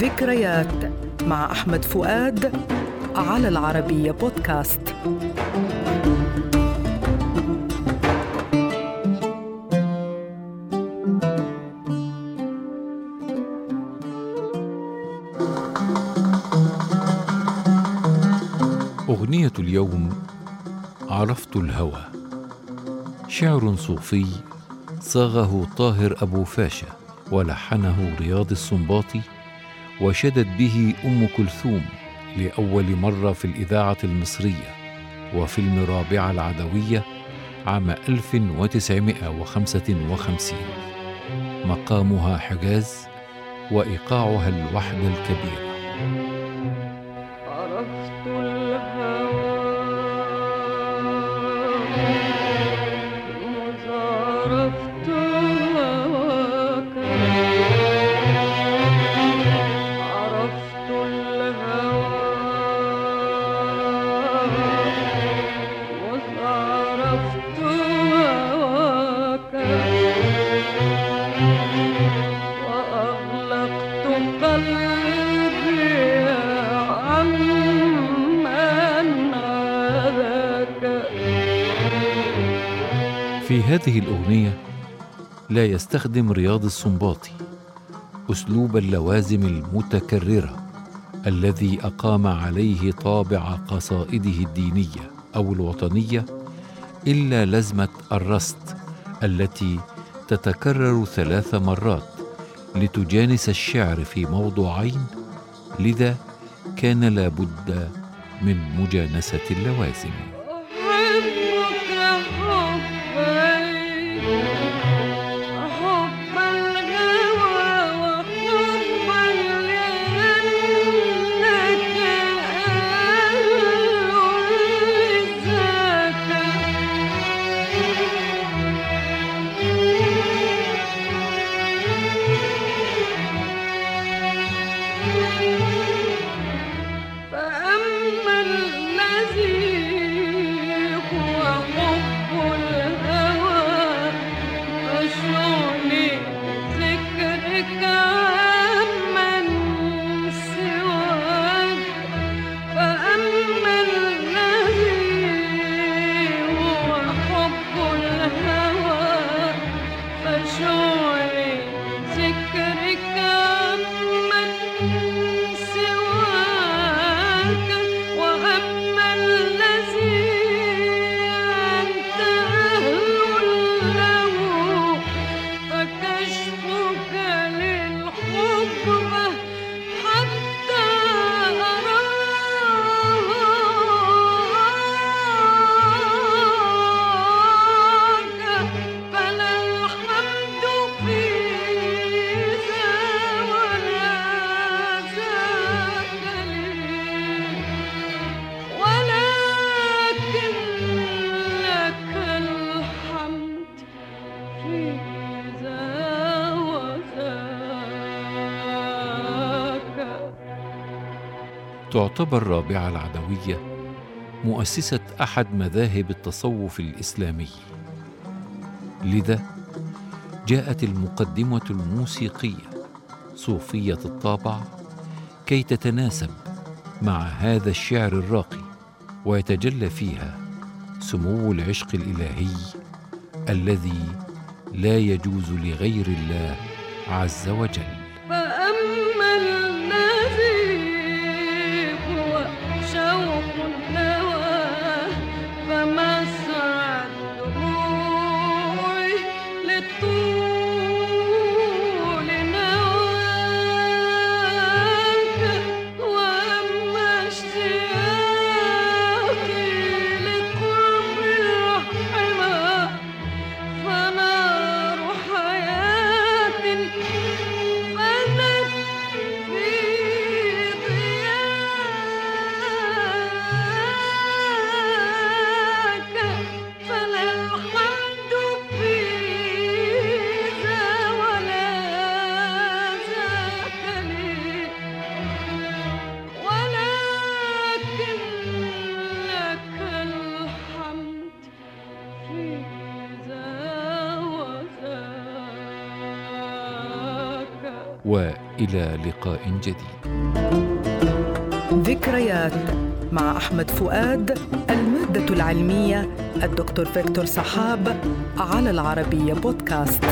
ذكريات مع أحمد فؤاد على العربية بودكاست. أغنية اليوم عرفت الهوى. شعر صوفي صاغه طاهر أبو فاشا ولحنه رياض السنباطي وشدت به أم كلثوم لأول مرة في الإذاعة المصرية وفيلم رابعة العدوية عام 1955 مقامها حجاز وإيقاعها الوحدة الكبيرة في هذه الأغنية لا يستخدم رياض السنباطي أسلوب اللوازم المتكررة الذي أقام عليه طابع قصائده الدينية أو الوطنية إلا لزمة الرست التي تتكرر ثلاث مرات لتجانس الشعر في موضوعين لذا كان لابد من مجانسة اللوازم. تعتبر رابعة العدوية مؤسسة أحد مذاهب التصوف الإسلامي. لذا جاءت المقدمة الموسيقية صوفية الطابع كي تتناسب مع هذا الشعر الراقي ويتجلى فيها سمو العشق الإلهي الذي لا يجوز لغير الله عز وجل. وإلى لقاء جديد. ذكريات مع أحمد فؤاد المادة العلمية الدكتور فيكتور صحاب على العربية بودكاست.